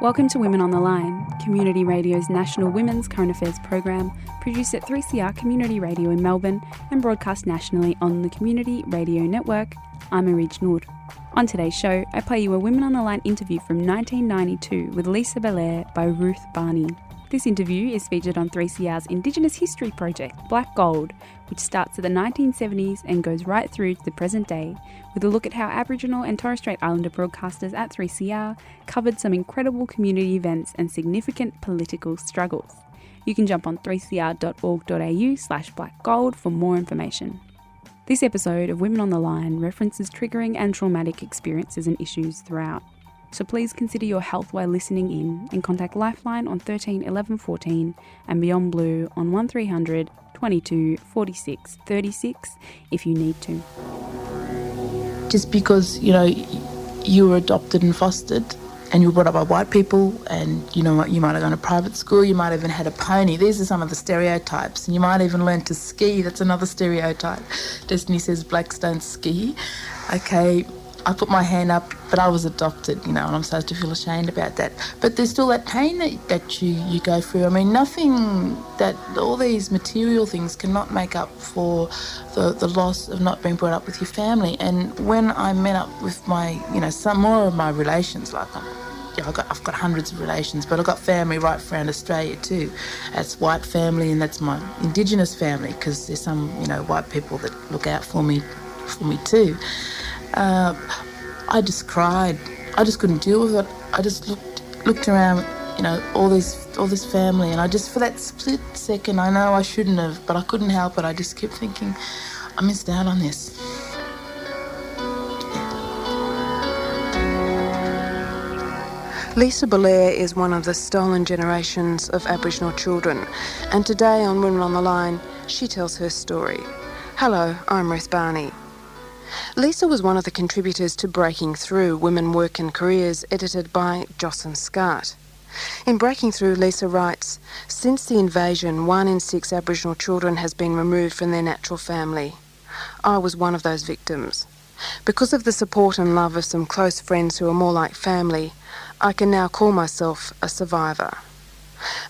Welcome to Women on the Line, Community Radio's national women's current affairs program, produced at 3CR Community Radio in Melbourne and broadcast nationally on the Community Radio Network. I'm Arij Noor. On today's show, I play you a Women on the Line interview from 1992 with Lisa Bellear by Ruth Barney. This interview is featured on 3CR's Indigenous History Project, Black Gold, which starts at the 1970s and goes right through to the present day, with a look at how Aboriginal and Torres Strait Islander broadcasters at 3CR covered some incredible community events and significant political struggles. You can jump on 3cr.org.au slash blackgold for more information. This episode of Women on the Line references triggering and traumatic experiences and issues throughout. So please consider your health while listening in and contact Lifeline on 13 11 14 and Beyond Blue on 1300 22 46 36 if you need to. Just because, you know, you were adopted and fostered and you were brought up by white people and you know what, you might have gone to private school you might have even had a pony. These are some of the stereotypes. And you might even learn to ski. That's another stereotype. Destiny says blacks don't ski. Okay I put my hand up, but I was adopted, you know, and I'm supposed to feel ashamed about that. But there's still that pain that, that you, you go through. I mean, nothing that all these material things cannot make up for the, the loss of not being brought up with your family. And when I met up with my, you know, some more of my relations, like I'm I've got, I've got hundreds of relations, but I've got family right around Australia too. That's white family and that's my Indigenous family because there's some, you know, white people that look out for me, for me too. Uh, I just cried. I just couldn't deal with it. I just looked looked around, you know, all this all this family, and I just for that split second, I know I shouldn't have, but I couldn't help it. I just kept thinking, I missed out on this. Lisa Bellear is one of the stolen generations of Aboriginal children, and today on Women on the Line, she tells her story. Hello, I'm Ruth Barney. Lisa was one of the contributors to Breaking Through Women, Work and Careers, edited by Jocelynne Scott. In Breaking Through, Lisa writes Since the invasion, one in six Aboriginal children has been removed from their natural family. I was one of those victims. Because of the support and love of some close friends who are more like family, I can now call myself a survivor.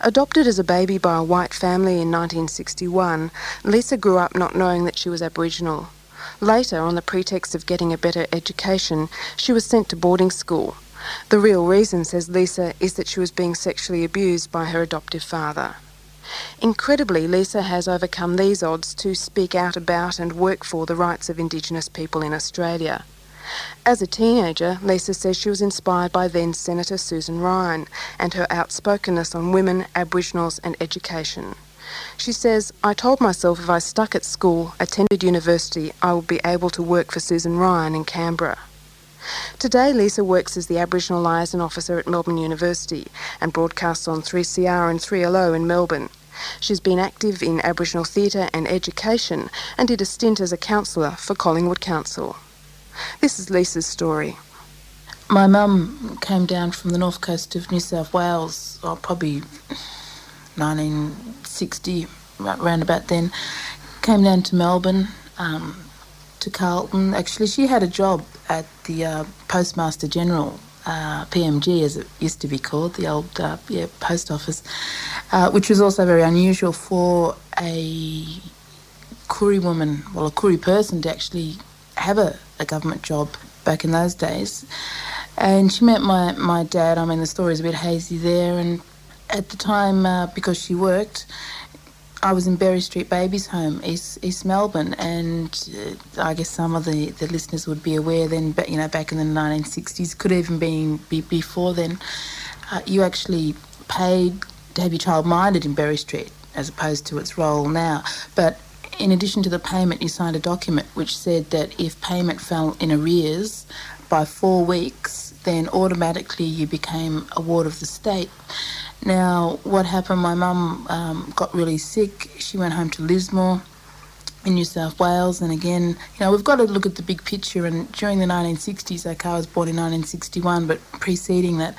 Adopted as a baby by a white family in 1961, Lisa grew up not knowing that she was Aboriginal. Later, on the pretext of getting a better education, she was sent to boarding school. The real reason, says Lisa, is that she was being sexually abused by her adoptive father. Incredibly, Lisa has overcome these odds to speak out about and work for the rights of Indigenous people in Australia. As a teenager, Lisa says she was inspired by then Senator Susan Ryan and her outspokenness on women, Aboriginals, and education. She says, I told myself if I stuck at school, attended university, I would be able to work for Susan Ryan in Canberra. Today, Lisa works as the Aboriginal Liaison Officer at Melbourne University and broadcasts on 3CR and 3LO in Melbourne. She's been active in Aboriginal theatre and education and did a stint as a counsellor for Collingwood Council. This is Lisa's story. My mum came down from the north coast of New South Wales, oh, probably 1960, around about then, came down to Melbourne, um, to Carlton. Actually, she had a job at the uh, Postmaster General, uh, PMG as it used to be called, the old uh, yeah, post office, uh, which was also very unusual for a Koori woman, well, a Koori person to actually have a, a government job back in those days. And she met my, my dad. I mean, the story's a bit hazy there, and at the time, uh, because she worked, I was in Berry Street Babies Home, East, East Melbourne, and uh, I guess some of the, the listeners would be aware then, but you know, back in the 1960s, could even be, be before then, uh, you actually paid to have your child minded in Berry Street as opposed to its role now. But in addition to the payment, you signed a document which said that if payment fell in arrears by four weeks, then automatically you became a ward of the state. Now, what happened? My mum um, got really sick. She went home to Lismore in New South Wales, and again, you know, we've got to look at the big picture. And during the 1960s, okay, I was born in 1961, but preceding that,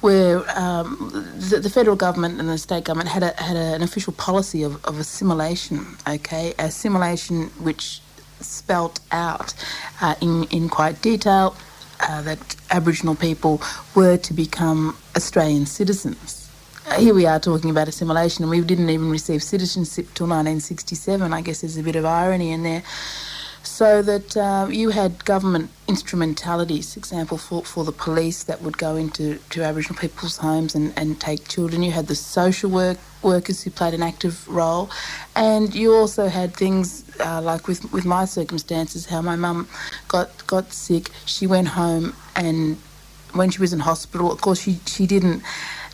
where um, the, the, federal government and the state government had a, had a, an official policy of, of assimilation. Okay, assimilation which spelt out uh, in in quite detail uh, that Aboriginal people were to become Australian citizens. Here we are talking about assimilation, and we didn't even receive citizenship till 1967. I guess there's a bit of irony in there so that uh, you had government instrumentalities, example for, for the police that would go into to Aboriginal people's homes and, and take children. You had the social work workers who played an active role, and you also had things uh, like with with my circumstances, how my mum got got sick. She went home, and when she was in hospital, of course, she she didn't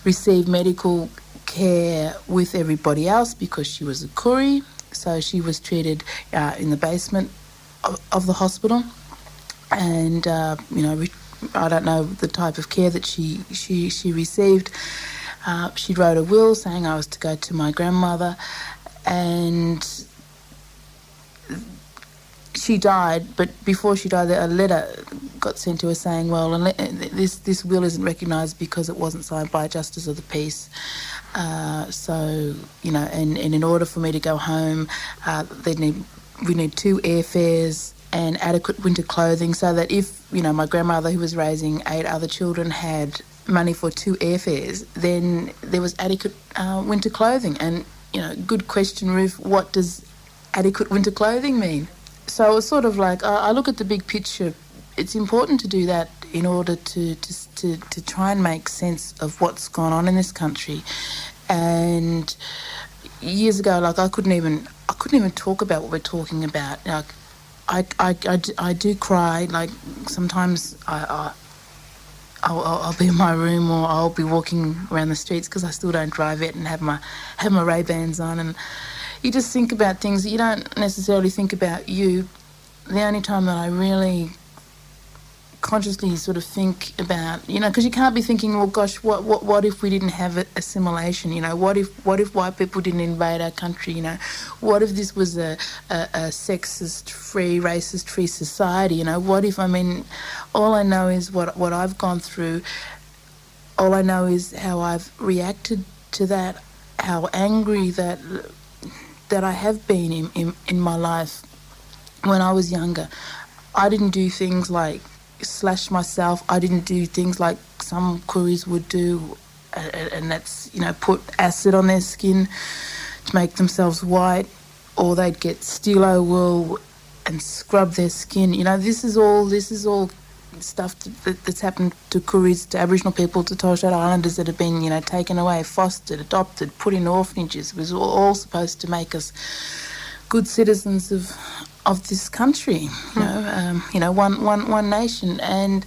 receive medical care with everybody else because she was a Koori. So she was treated uh, in the basement of, of the hospital, and uh, you know, I don't know the type of care that she she she received. Uh, she wrote a will saying I was to go to my grandmother, and she died. But before she died, a letter got sent to her saying, "Well, this this will isn't recognised because it wasn't signed by a justice of the peace." Uh, so you know, and, and in order for me to go home, uh, they need we need two airfares and adequate winter clothing so that if, you know, my grandmother who was raising eight other children had money for two airfares, then there was adequate uh, winter clothing. And, you know, good question, Ruth, what does adequate winter clothing mean? So it was sort of like, I look at the big picture. It's important to do that in order to, to, to, to try and make sense of what's gone on in this country. And years ago, like I couldn't even I couldn't even talk about what we're talking about. Like, I, I, I, I do cry. Like sometimes I, I I'll, I'll, be in my room or I'll be walking around the streets because I still don't drive it and have my have my Ray Bans on and you just think about things that you don't necessarily think about you. The only time that I really consciously sort of think about, you know, because you can't be thinking, well, gosh, what, what, what if we didn't have assimilation? You know, what if, what if white people didn't invade our country? You know, what if this was a, a, a sexist-free, racist-free society? You know, what if? I mean, all I know is what what I've gone through. All I know is how I've reacted to that, how angry that that I have been in, in, in my life when I was younger. I didn't do things like slash myself. I didn't do things like some Kooris would do, and that's, you know, put acid on their skin to make themselves white, or they'd get stilo wool and scrub their skin. You know, this is all, this is all stuff that, that's happened to Kooris, to Aboriginal people, to Torres Strait Islanders that have been, you know, taken away, fostered, adopted, put in orphanages. It was all supposed to make us good citizens of of this country. You hmm. know, um, you know, one, one, one nation, and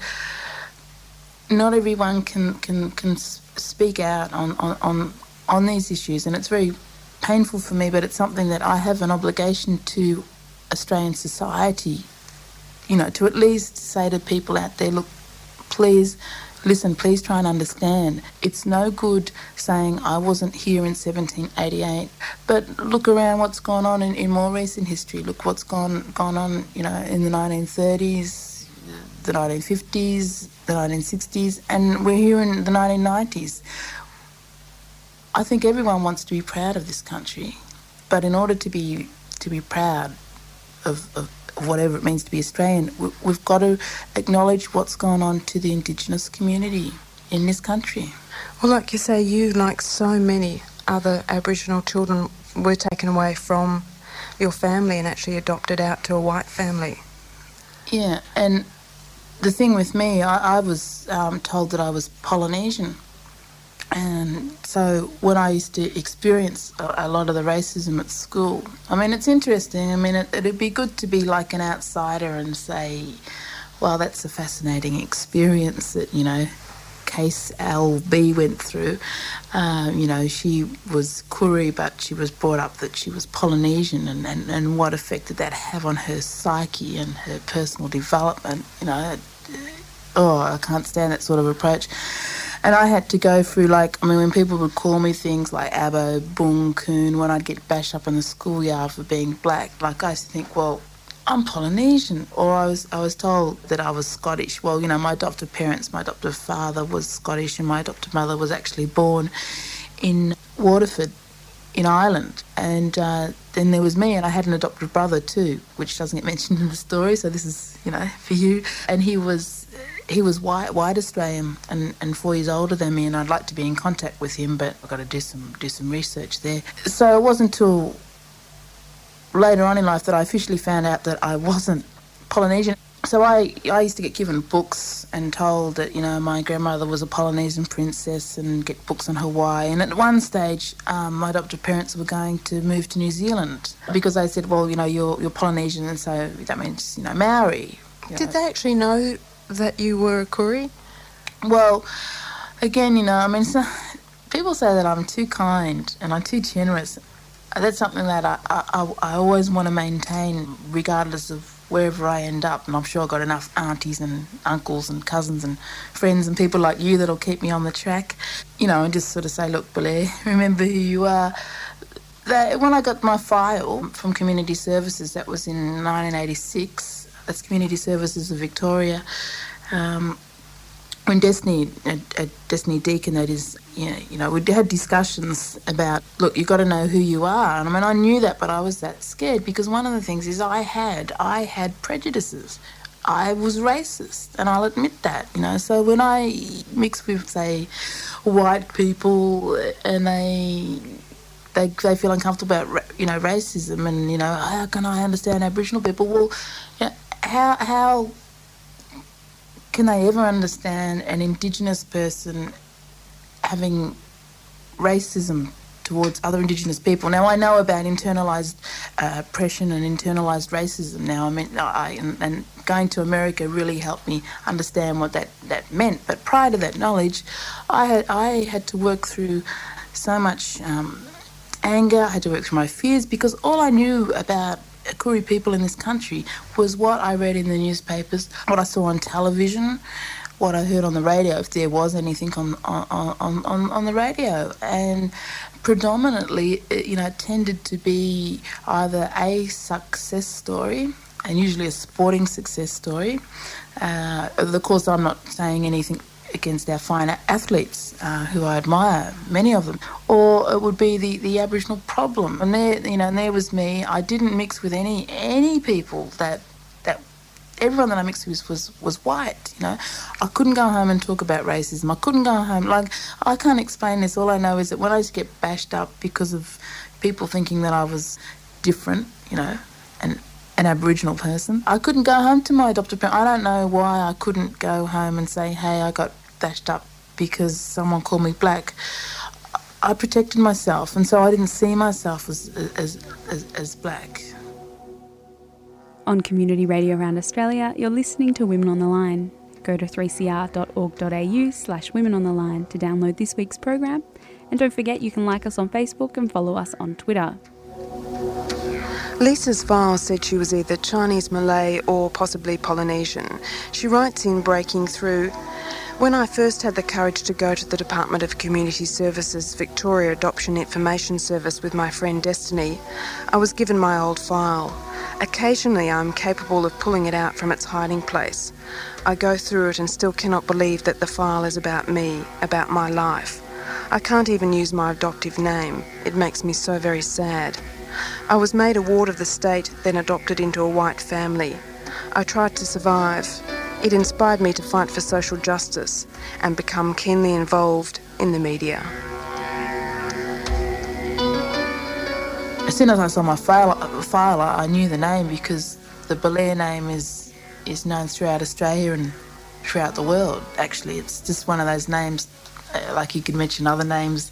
not everyone can can can speak out on, on on on these issues, and it's very painful for me. But it's something that I have an obligation to Australian society. You know, to at least say to people out there, look, please listen, please try and understand. It's no good saying I wasn't here in 1788, but look around what's gone on in, in more recent history. Look what's gone gone on, you know, in the 1930s, the 1950s, the 1960s, and we're here in the 1990s. I think everyone wants to be proud of this country, but in order to be to be proud of, of whatever it means to be Australian, we've got to acknowledge what's gone on to the Indigenous community in this country. Well, like you say, you, like so many other Aboriginal children, were taken away from your family and actually adopted out to a white family. Yeah, and the thing with me, I, I was um, told that I was Polynesian. And so when I used to experience a, a, lot of the racism at school, I mean, it's interesting. I mean, it, it'd be good to be like an outsider and say, well, that's a fascinating experience that, you know, Case LB went through. Um, you know, she was Koori, but she was brought up that she was Polynesian, and, and, and what effect did that have on her psyche and her personal development? You know, oh, I can't stand that sort of approach. And I had to go through, like, I mean, when people would call me things like Abo, Boong, Coon, when I'd get bashed up in the schoolyard for being black, like, I used to think, well, I'm Polynesian. Or I was, I was told that I was Scottish. Well, you know, my adoptive parents, my adoptive father was Scottish, and my adoptive mother was actually born in Waterford in Ireland. And uh, then there was me, and I had an adopted brother too, which doesn't get mentioned in the story. So this is, you know, for you. And he was he was white, white Australian and, and four years older than me, and I'd like to be in contact with him, but I've got to do some do some research there. So it wasn't until later on in life that I officially found out that I wasn't Polynesian. So I, I used to get given books and told that, you know, my grandmother was a Polynesian princess and get books on Hawaii. And at one stage, um, my adoptive parents were going to move to New Zealand because they said, well, you know, you're, you're Polynesian and so that means, you know, Maori. You Did know. they actually know that you were a? Well, again, you know, I mean, so, people say that I'm too kind and I'm too generous. That's something that I, I, I always want to maintain regardless of wherever I end up. And I'm sure I've got enough aunties and uncles and cousins and friends and people like you that'll keep me on the track, you know, and just sort of say, look, Blair, remember who you are. That, when I got my file from Community Services, that was in 1986, that's Community Services of Victoria. Um, when Destiny, Destiny Deacon, that is, you know, you know, we had discussions about, look, you've got to know who you are. And I mean, I knew that, but I was that scared because one of the things is I had, I had prejudices. I was racist, and I'll admit that, you know. So when I mix with, say, white people and they they, they feel uncomfortable about you know racism and you know how can I understand Aboriginal people? Well, know, how how can they ever understand an Indigenous person having racism towards other Indigenous people? Now, I know about internalized uh, oppression and internalized racism now. I mean, I, and, and, going to America really helped me understand what that, that meant. But prior to that knowledge, I had, I had to work through so much um, anger, I had to work through my fears because all I knew about Koori people in this country was what I read in the newspapers, what I saw on television, what I heard on the radio, if there was anything on on, on, on, the radio. And predominantly, it, you know, tended to be either a success story and usually a sporting success story. Uh, of course, I'm not saying anything against our fine athletes uh, who I admire, many of them, or it would be the, the Aboriginal problem. And there, you know, and there was me. I didn't mix with any any people that that everyone that I mixed with was was white. You know, I couldn't go home and talk about racism. I couldn't go home like I can't explain this. All I know is that when I used to get bashed up because of people thinking that I was different, you know, and an Aboriginal person. I couldn't go home to my adopted parents. I don't know why I couldn't go home and say, hey, I got dashed up because someone called me black. I protected myself, and so I didn't see myself as, as, as, as black. On Community Radio around Australia, you're listening to Women on the Line. Go to 3cr.org.au slash women on the line to download this week's program. And don't forget you can like us on Facebook and follow us on Twitter. Lisa's file said she was either Chinese Malay or possibly Polynesian. She writes in Breaking Through when I first had the courage to go to the Department of Community Services Victoria Adoption Information Service with my friend Destiny, I was given my old file. Occasionally I'm capable of pulling it out from its hiding place. I go through it and still cannot believe that the file is about me, about my life. I can't even use my adoptive name. It makes me so very sad. I was made a ward of the state, then adopted into a white family. I tried to survive. It inspired me to fight for social justice and become keenly involved in the media. As soon as I saw my file, file I knew the name because the Bellear name is is known throughout Australia and throughout the world. Actually, it's just one of those names. Uh, like you could mention other names,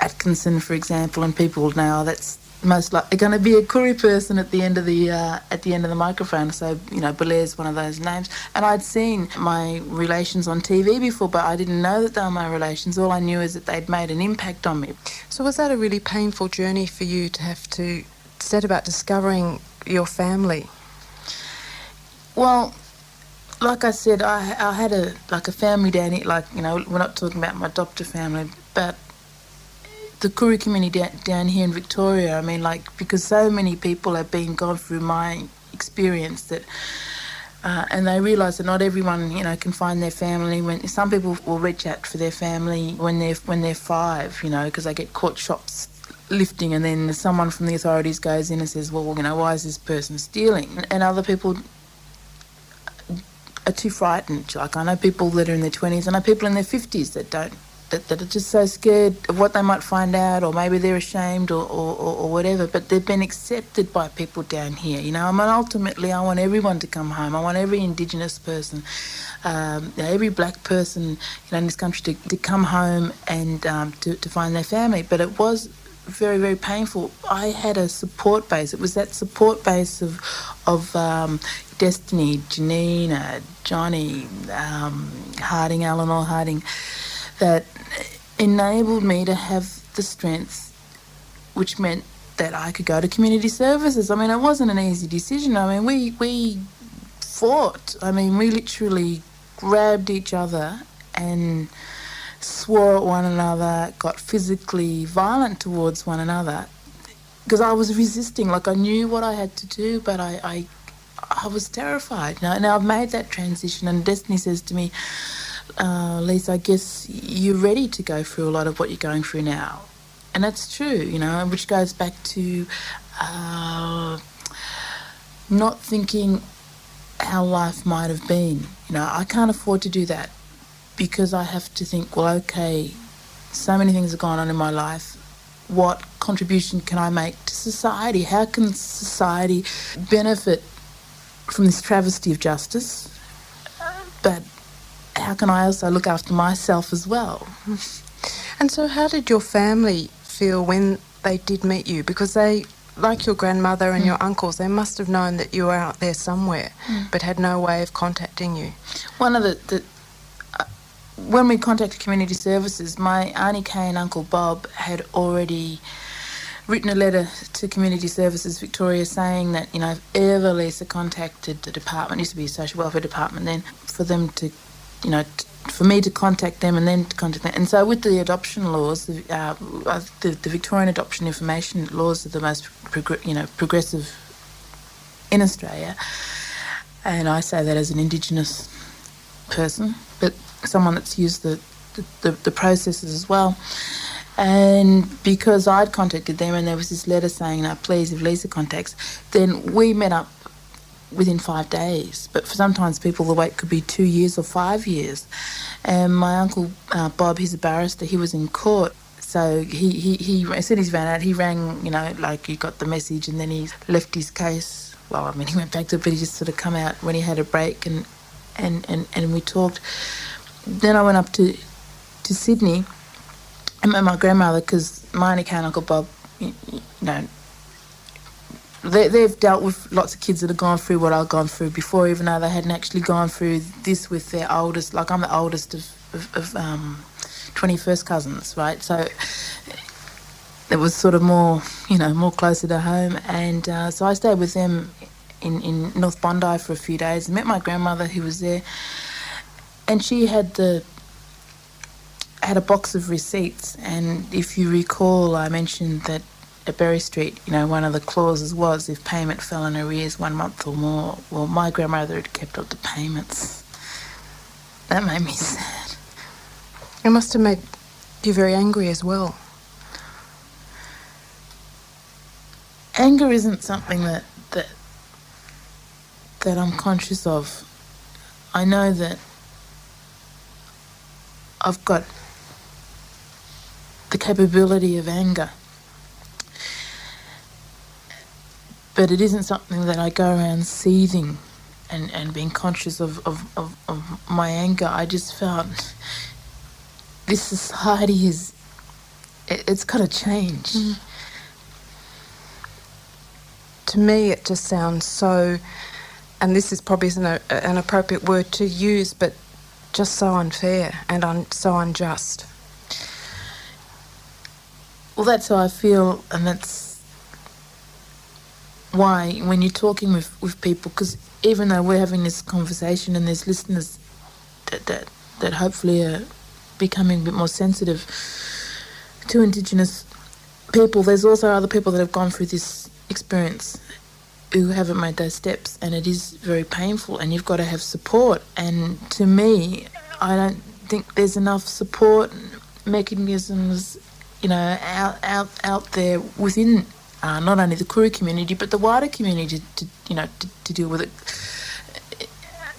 Atkinson, for example, and people know oh, that's most likely going to be a Koori person at the end of the uh, at the end of the microphone. So you know, Bellear's one of those names. And I'd seen my relations on TV before, but I didn't know that they were my relations. All I knew is that they'd made an impact on me. So was that a really painful journey for you to have to set about discovering your family? Well, like I said, I, I had a like a family down here. Like you know, we're not talking about my adoptive family, but the Koori community down here in Victoria. I mean, like, because so many people have been gone through my experience that, uh, and they realise that not everyone, you know, can find their family. When some people will reach out for their family when they're when they're five, you know, because they get caught shops lifting, and then someone from the authorities goes in and says, well, you know, why is this person stealing? And other people are too frightened. Like I know people that are in their 20s, and I know people in their 50s that don't that, that are just so scared of what they might find out, or maybe they're ashamed, or, or, or, whatever. But they've been accepted by people down here. You know, I mean, ultimately, I want everyone to come home. I want every Indigenous person, um, every black person, you know, in this country to, to come home and um, to, to find their family. But it was very very painful. I had a support base. It was that support base of of um, Destiny, Janina, Johnny, um, Harding, Eleanor Harding, that enabled me to have the strength, which meant that I could go to community services. I mean, it wasn't an easy decision. I mean, we we fought. I mean, we literally grabbed each other and swore at one another, got physically violent towards one another because I was resisting. Like I knew what I had to do, but I, I, I was terrified. Now, now I've made that transition, and Destiny says to me, uh, Lisa, I guess you're ready to go through a lot of what you're going through now. And that's true, you know, which goes back to uh, not thinking how life might have been. You know, I can't afford to do that because I have to think, well, okay, so many things have gone on in my life. What contribution can I make to society? How can society benefit from this travesty of justice? But how can I also look after myself as well? And so, how did your family feel when they did meet you? Because they, like your grandmother and mm. your uncles, they must have known that you were out there somewhere, mm. but had no way of contacting you. One of the, the uh, when we contacted community services, my auntie Kay and Uncle Bob had already written a letter to Community Services Victoria saying that, you know, if ever Lisa contacted the department, it used to be a social welfare department then, for them to you know, t- for me to contact them and then to contact them. And so with the adoption laws, uh, uh, the, the Victorian adoption information laws are the most, you know, progressive in Australia. And I say that as an Indigenous person, but someone that's used the, the, the, the processes as well. And because I'd contacted them and there was this letter saying, no, please, if Lisa contacts, then we met up within five days. But for sometimes people, the wait could be two years or five years. And my uncle uh, Bob, he's a barrister. He was in court. So he, he, he, as soon as he ran out, he rang, you know, like he got the message and then he left his case. Well, I mean, he went back to it, but he just sort of come out when he had a break and, and, and, and we talked. Then I went up to, to Sydney and met my grandmother because my and Uncle Bob, you know, they, they've dealt with lots of kids that have gone through what I've gone through before, even though they hadn't actually gone through this with their oldest. Like I'm the oldest of, of, of um, 21st cousins, right? So it was sort of more, you know, more closer to home. And uh, so I stayed with them in, in North Bondi for a few days. Met my grandmother who was there, and she had the had a box of receipts. And if you recall, I mentioned that at Berry Street, you know, one of the clauses was if payment fell in arrears one month or more, well, my grandmother had kept up the payments. That made me sad. It must have made you very angry as well. Anger isn't something that that that I'm conscious of. I know that I've got the capability of anger. But it isn't something that I go around seething and, and being conscious of, of, of, of my anger. I just felt this society is, it, has got to change. Mm. To me, it just sounds so, and this is probably an, an appropriate word to use, but just so unfair and un, so unjust. Well, that's how I feel, and that's why when you're talking with, with people, because even though we're having this conversation and there's listeners that, that, that hopefully are becoming a bit more sensitive to Indigenous people, there's also other people that have gone through this experience who haven't made those steps, and it is very painful, and you've got to have support. And to me, I don't think there's enough support mechanisms, you know, out out out there within uh, not only the Koori community but the wider community to, you know to, to, deal with it.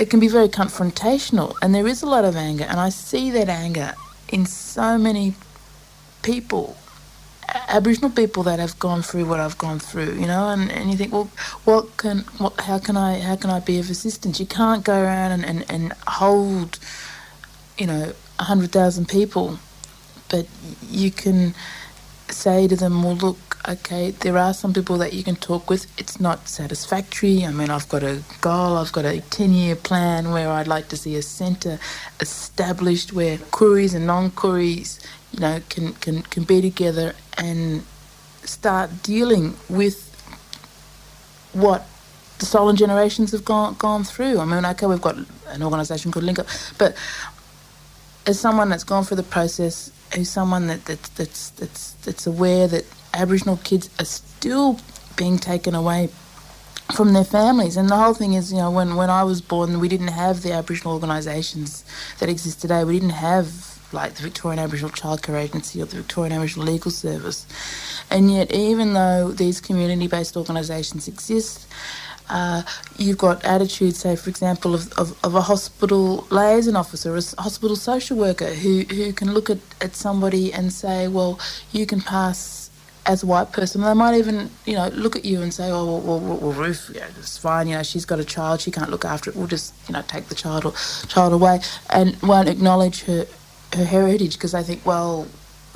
it can be very confrontational, and there is a lot of anger, and I see that anger in so many people Aboriginal people that have gone through what I've gone through, you know, and, and you think, well, what can, what, how can I, how can I be of assistance? You can't go around and, and, and hold, you know, hundred thousand people, but you can say to them, well, look, okay, there are some people that you can talk with. It's not satisfactory. I mean, I've got a goal, I've got a 10 year plan where I'd like to see a centre established where Koories and non Koories, you know, can, can, can be together and start dealing with what the stolen generations have gone gone through. I mean, okay, we've got an organisation called Link Up, but as someone that's gone through the process, who's someone that, that that's that's that's aware that Aboriginal kids are still being taken away from their families, and the whole thing is, you know, when when I was born, we didn't have the Aboriginal organisations that exist today. We didn't have like the Victorian Aboriginal Childcare Agency or the Victorian Aboriginal Legal Service. And yet, even though these community based organisations exist, uh, you've got attitudes, say, for example, of, of, of, a hospital liaison officer, a hospital social worker who, who can look at, at somebody and say, well, you can pass as a white person. They might even, you know, look at you and say, oh, well, well, well Ruth, yeah, it's fine, you know, she's got a child, she can't look after it, we'll just, you know, take the child, or, child away and won't acknowledge her, her heritage because they think, well,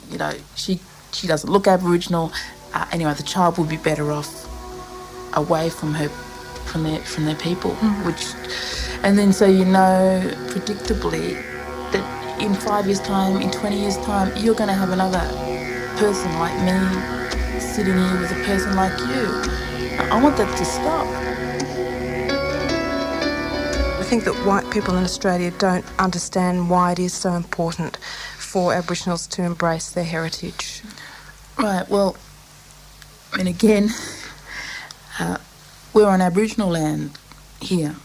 you know, she she doesn't look Aboriginal. Uh, anyway, the child would be better off away from her, from their from their people. Mm. Which, and then so you know predictably that in five years' time, in twenty years' time, you're going to have another person like me sitting here with a person like you. I want that to stop. I think that white people in Australia don't understand why it is so important for Aboriginals to embrace their heritage. Right, well, and again, uh, we're on Aboriginal land here,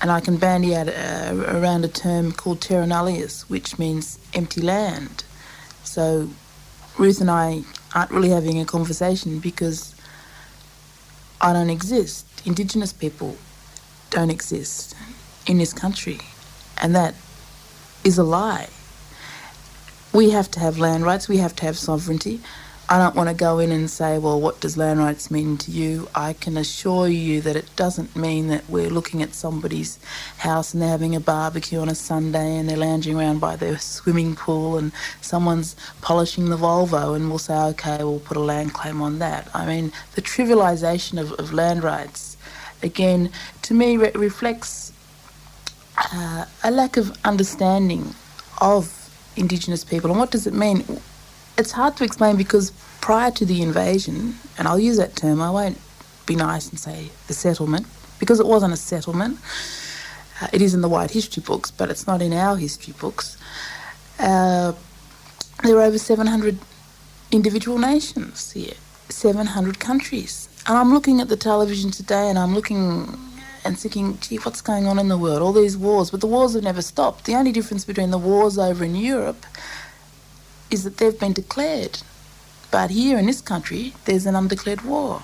and I can bandy out uh, around a term called terra nullius, which means empty land. So Ruth and I aren't really having a conversation because I don't exist. Indigenous people don't exist in this country. And that is a lie. We have to have land rights, we have to have sovereignty. I don't want to go in and say, well, what does land rights mean to you? I can assure you that it doesn't mean that we're looking at somebody's house and they're having a barbecue on a Sunday and they're lounging around by their swimming pool and someone's polishing the Volvo and we'll say, okay, we'll put a land claim on that. I mean, the trivialisation of, of land rights again, to me, re- reflects uh, a lack of understanding of Indigenous people. And what does it mean? It's hard to explain because prior to the invasion, and I'll use that term, I won't be nice and say the settlement, because it wasn't a settlement. Uh, it is in the white history books, but it's not in our history books. Uh, there were over 700 individual nations here, 700 countries. And I'm looking at the television today and I'm looking and thinking, gee, what's going on in the world? All these wars. But the wars have never stopped. The only difference between the wars over in Europe is that they've been declared. But here in this country, there's an undeclared war.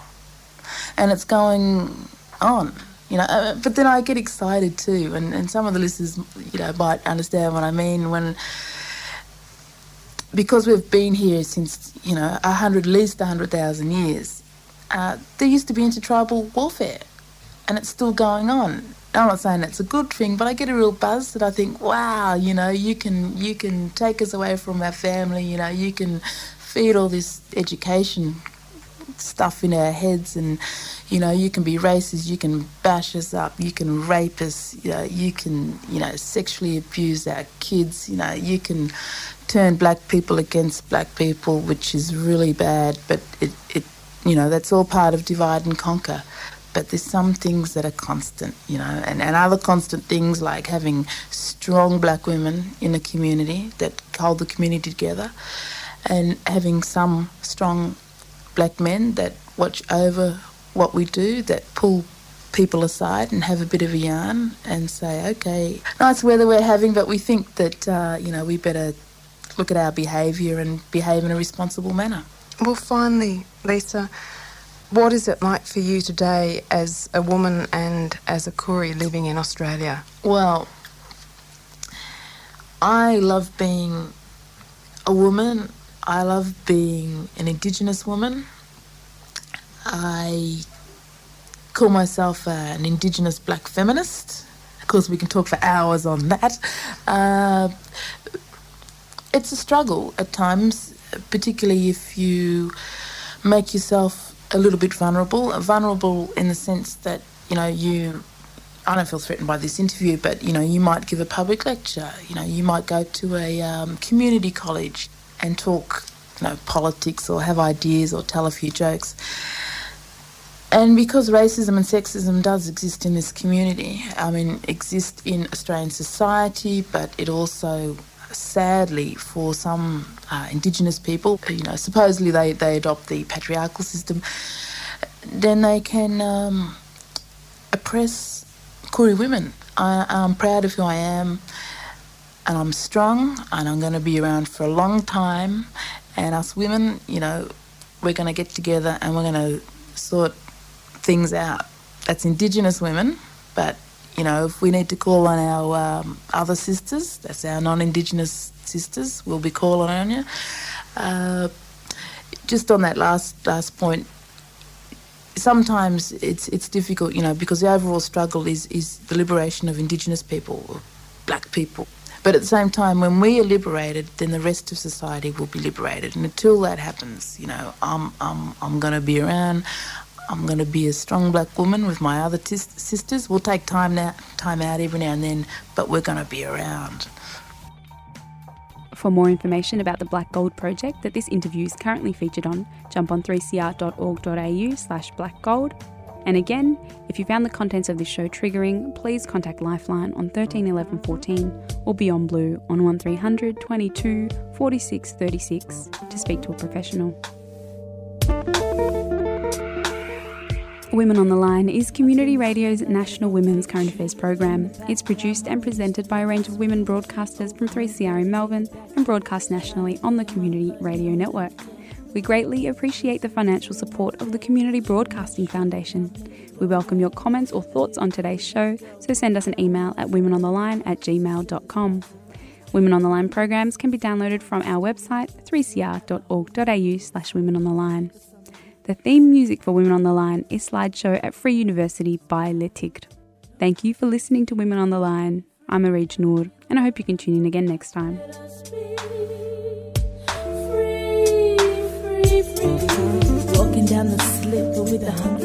And it's going on. You know, uh, but then I get excited too, and, and some of the listeners, you know, might understand what I mean when because we've been here since you know a hundred, at least a hundred thousand years uh, there used to be intertribal warfare, and it's still going on. I'm not saying it's a good thing, but I get a real buzz that I think, wow, you know, you can you can take us away from our family, you know, you can feed all this education stuff in our heads and you know you can be racist you can bash us up you can rape us you know you can you know sexually abuse our kids you know you can turn black people against black people which is really bad but it, it you know, that's all part of divide and conquer. But there's some things that are constant, you know, and, and other constant things like having strong black women in a community that hold the community together and having some strong black men that watch over what we do, that pull people aside and have a bit of a yarn and say, okay, nice weather we're having, but we think that, uh, you know, we better look at our behaviour and behave in a responsible manner. Well, finally, Lisa, What is it like for you today as a woman and as a Koori living in Australia? Well, I love being a woman. I love being an Indigenous woman. I call myself an Indigenous black feminist. Of course, we can talk for hours on that. Uh, it's a struggle at times, particularly if you make yourself a little bit vulnerable. Vulnerable in the sense that, you know, you. I don't feel threatened by this interview, but you know, you might give a public lecture. You know, you might go to a um, community college and talk, you know, politics or have ideas or tell a few jokes. And because racism and sexism does exist in this community, I mean, exist in Australian society, but it also sadly, for some uh, Indigenous people, you know, supposedly they, they adopt the patriarchal system, then they can um, oppress Koori women. I, I'm proud of who I am, and I'm strong, and I'm going to be around for a long time. And us women, you know, we're going to get together and we're going to sort things out. That's Indigenous women, but you know, if we need to call on our um, other sisters, that's our non-Indigenous sisters, we'll be calling on you. Uh, just on that last last point, sometimes it's it's difficult, you know, because the overall struggle is is the liberation of Indigenous people, black people. But at the same time, when we are liberated, then the rest of society will be liberated. And until that happens, you know, I'm I'm I'm going to be around. I'm going to be a strong black woman with my other sisters. We'll take time now, time out every now and then, but we're going to be around. For more information about the Black Gold project that this interview is currently featured on, jump on 3cr.org.au slash blackgold. And again, if you found the contents of this show triggering, please contact Lifeline on 13 11 14 or Beyond Blue on 1300 22 46 36 to speak to a professional. Women on the Line is Community Radio's national women's current affairs program. It's produced and presented by a range of women broadcasters from 3CR in Melbourne and broadcast nationally on the Community Radio Network. We greatly appreciate the financial support of the Community Broadcasting Foundation. We welcome your comments or thoughts on today's show, so send us an email at womenontheline at gmail.com. Women on the Line programs can be downloaded from our website 3cr.org.au slash women on the line. The theme music for Women on the Line is Slideshow at Free University by Le Tigre. Thank you for listening to Women on the Line. I'm Arij Noor, and I hope you can tune in again next time. Walking down the with a.